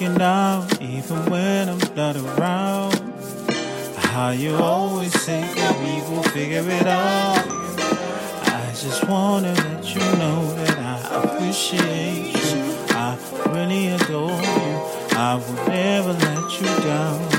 even when I'm not around. How you always say that we will figure it out. I just wanna let you know that I appreciate you. I really adore you. I will never let you down.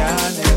shining.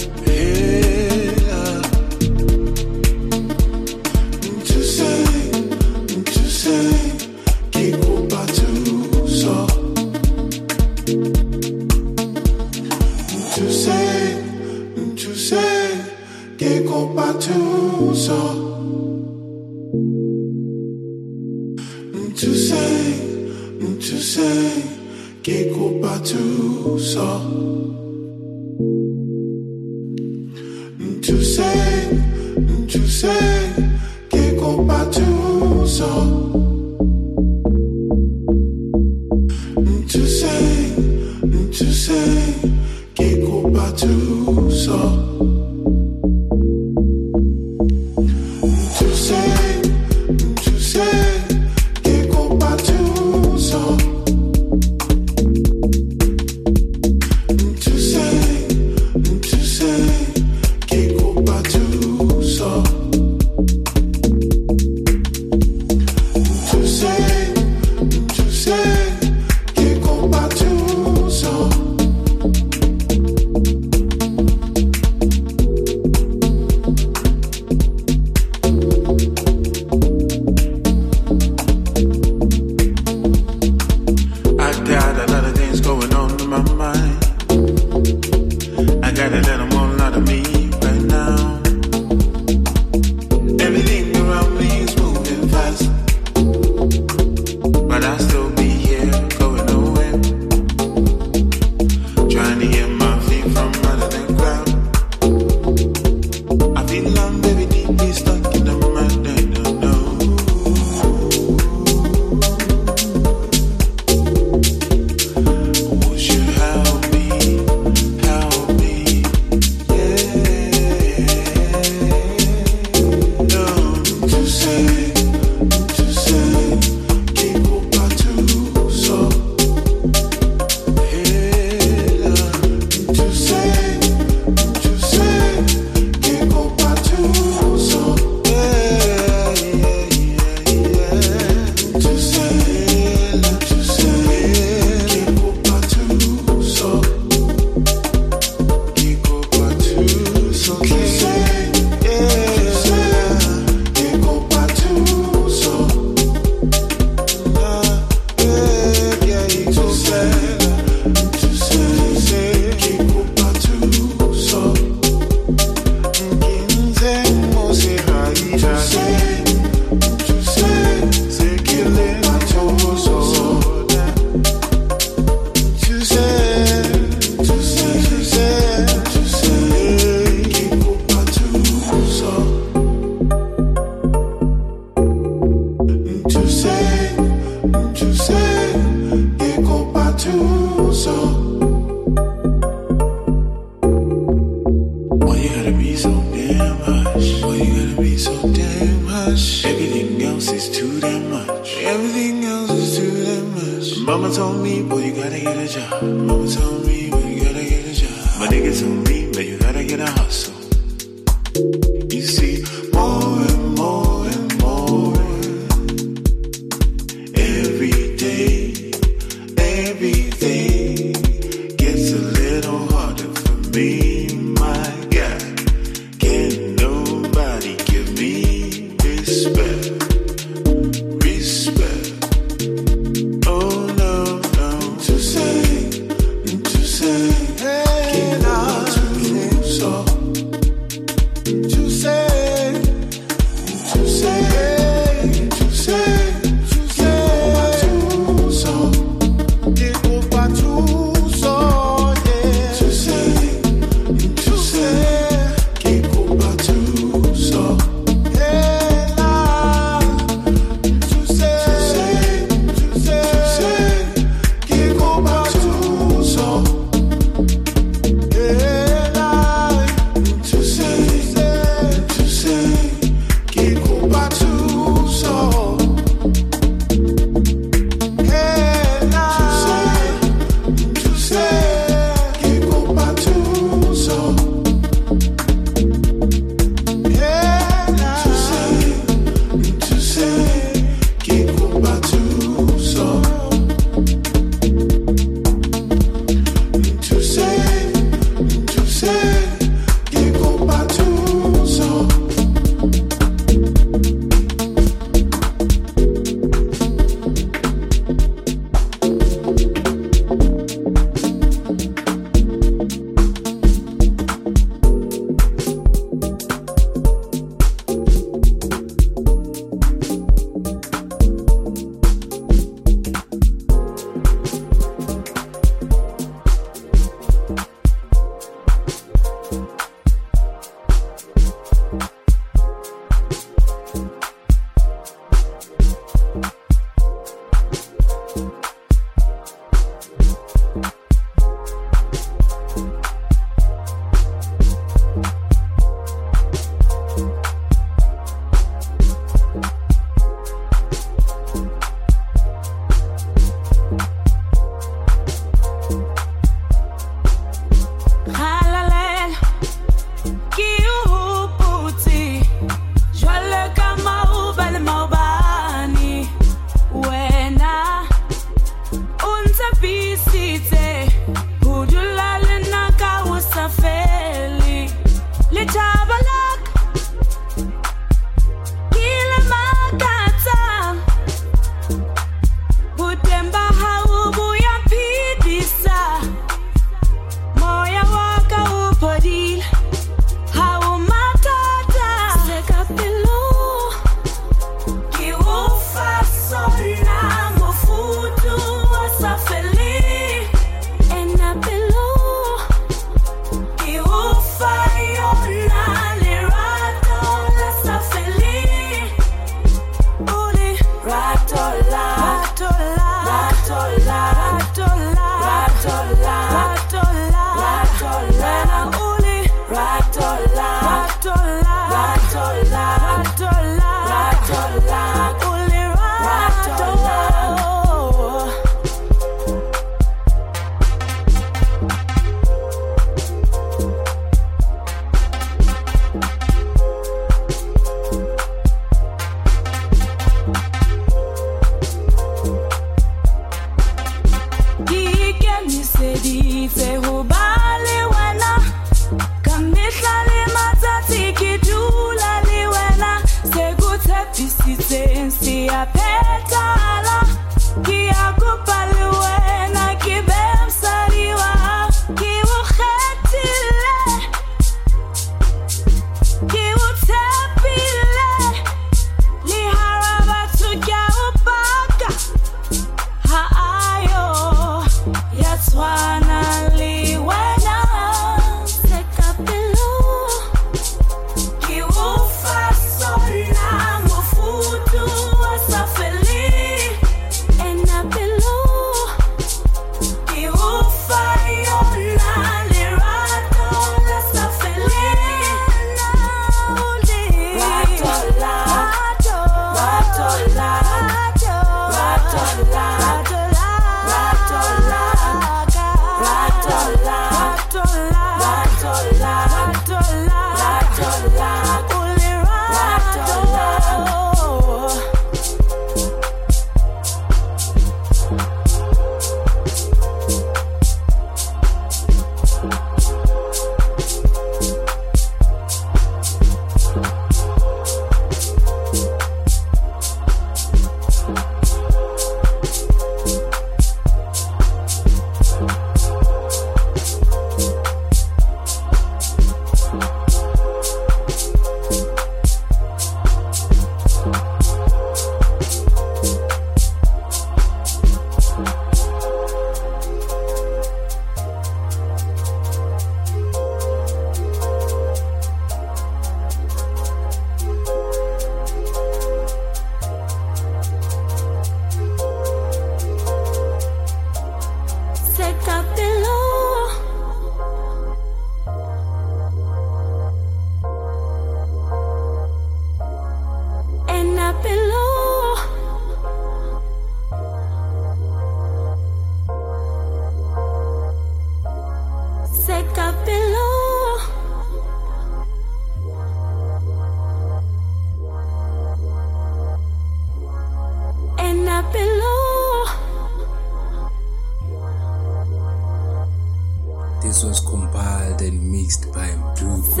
Mixed by Blue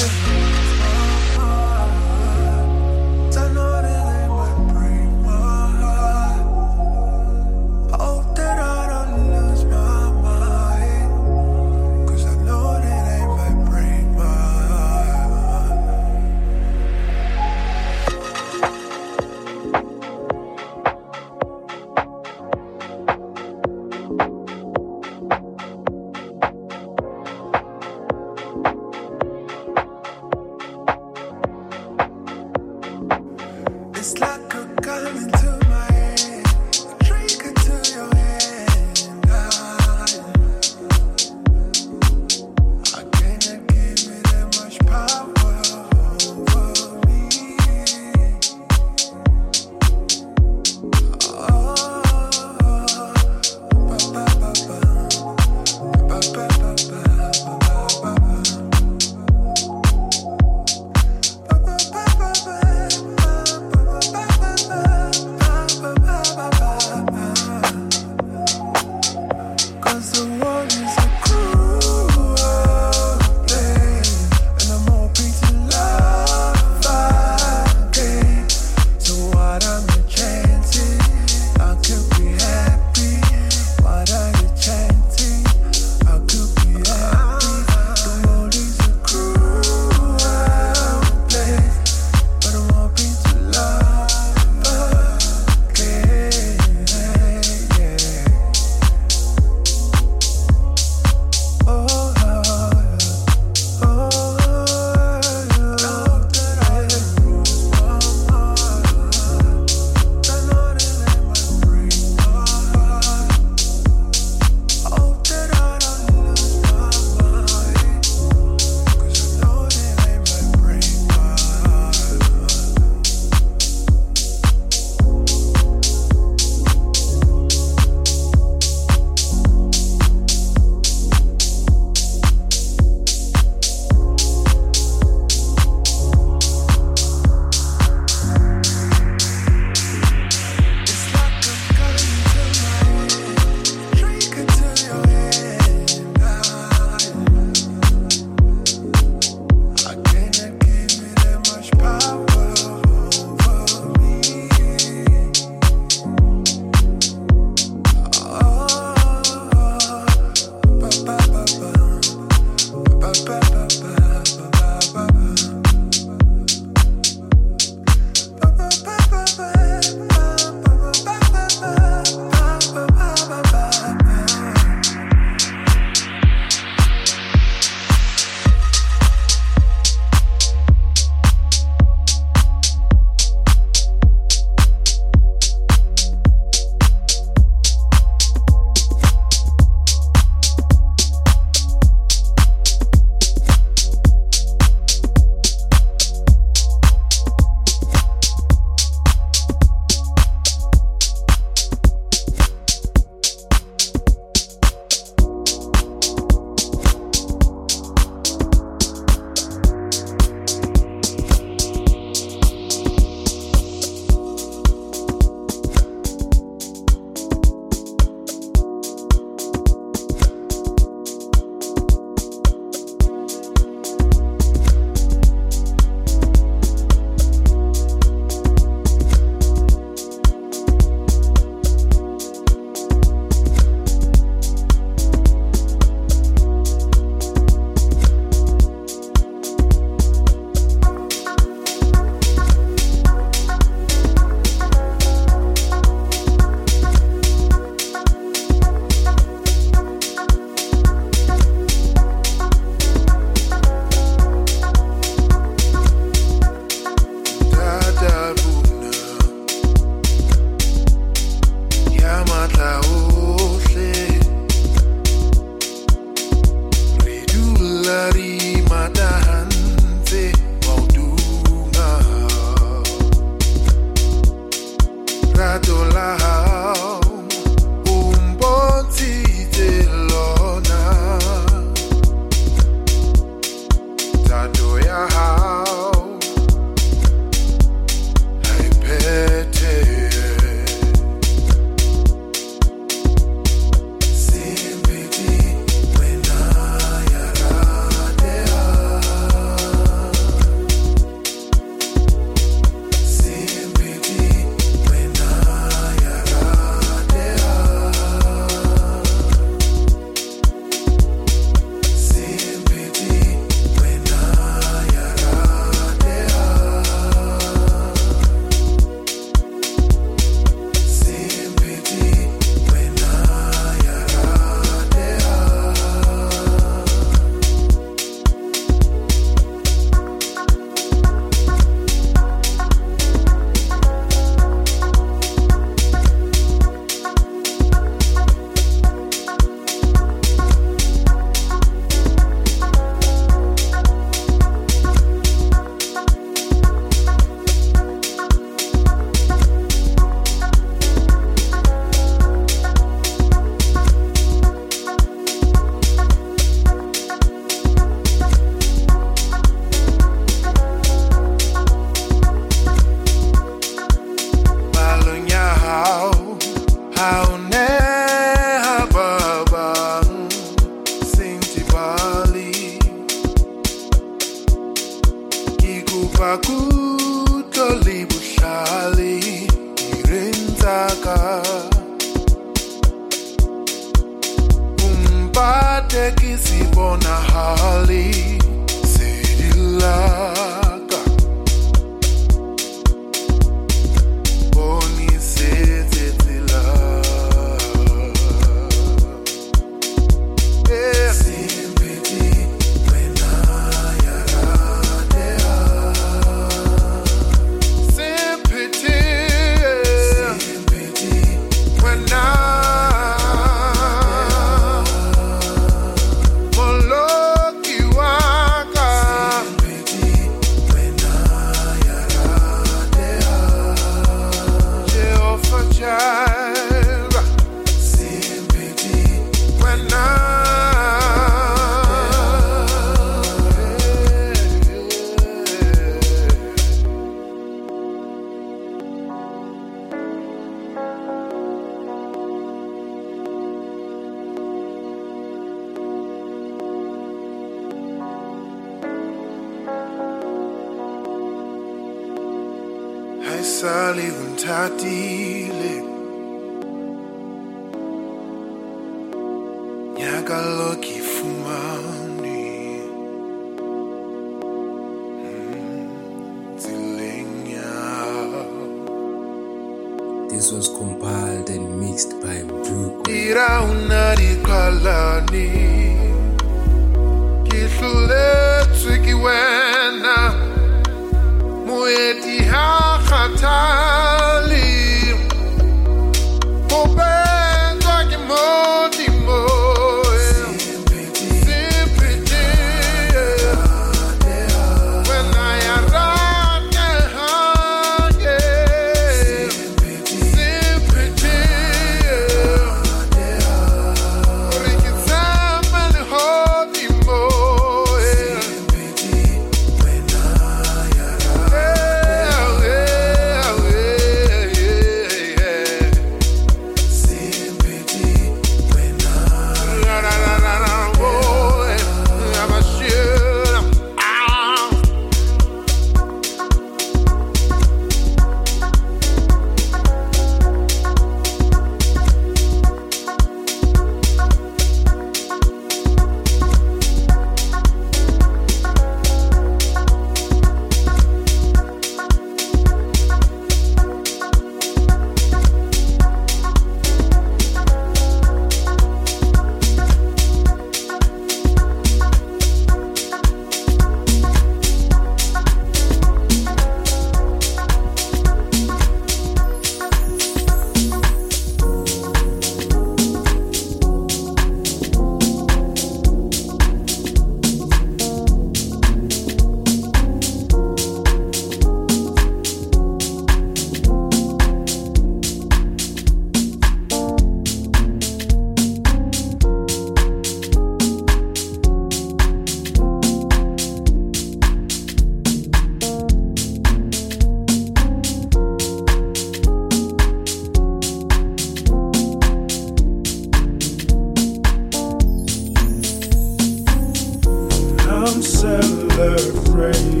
I'm celebrating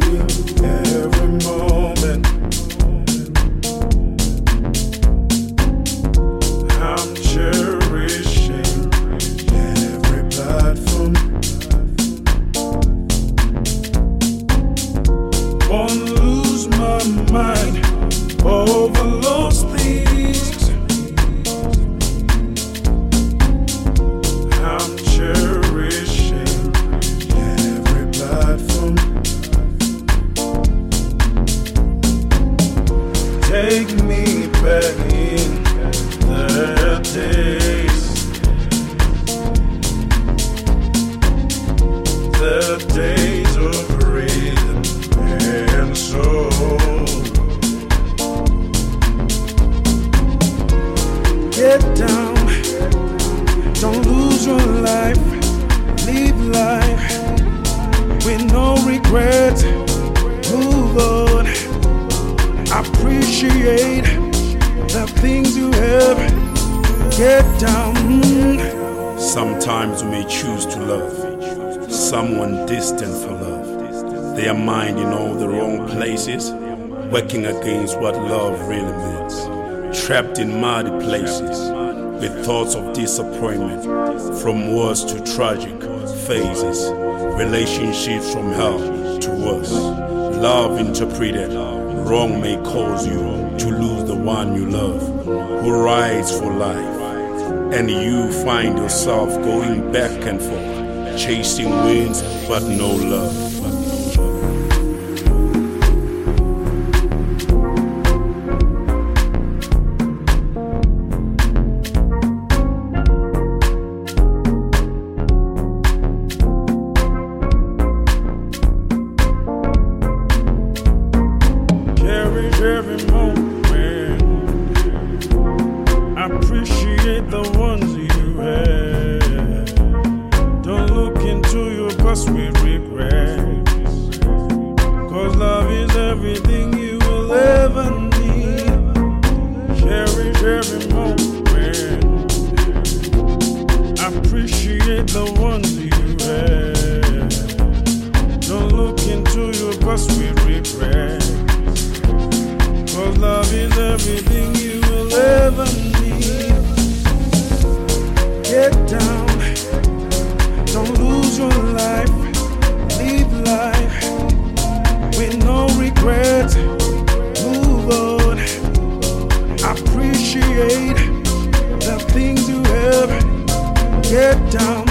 every moment. From worse to tragic phases, relationships from hell to worse. Love interpreted, wrong may cause you to lose the one you love, who rides for life. And you find yourself going back and forth, chasing winds but no love. is everything you will ever need. Get down, don't lose your life. Life with no regrets. Move on. Appreciate the things you have. Get down.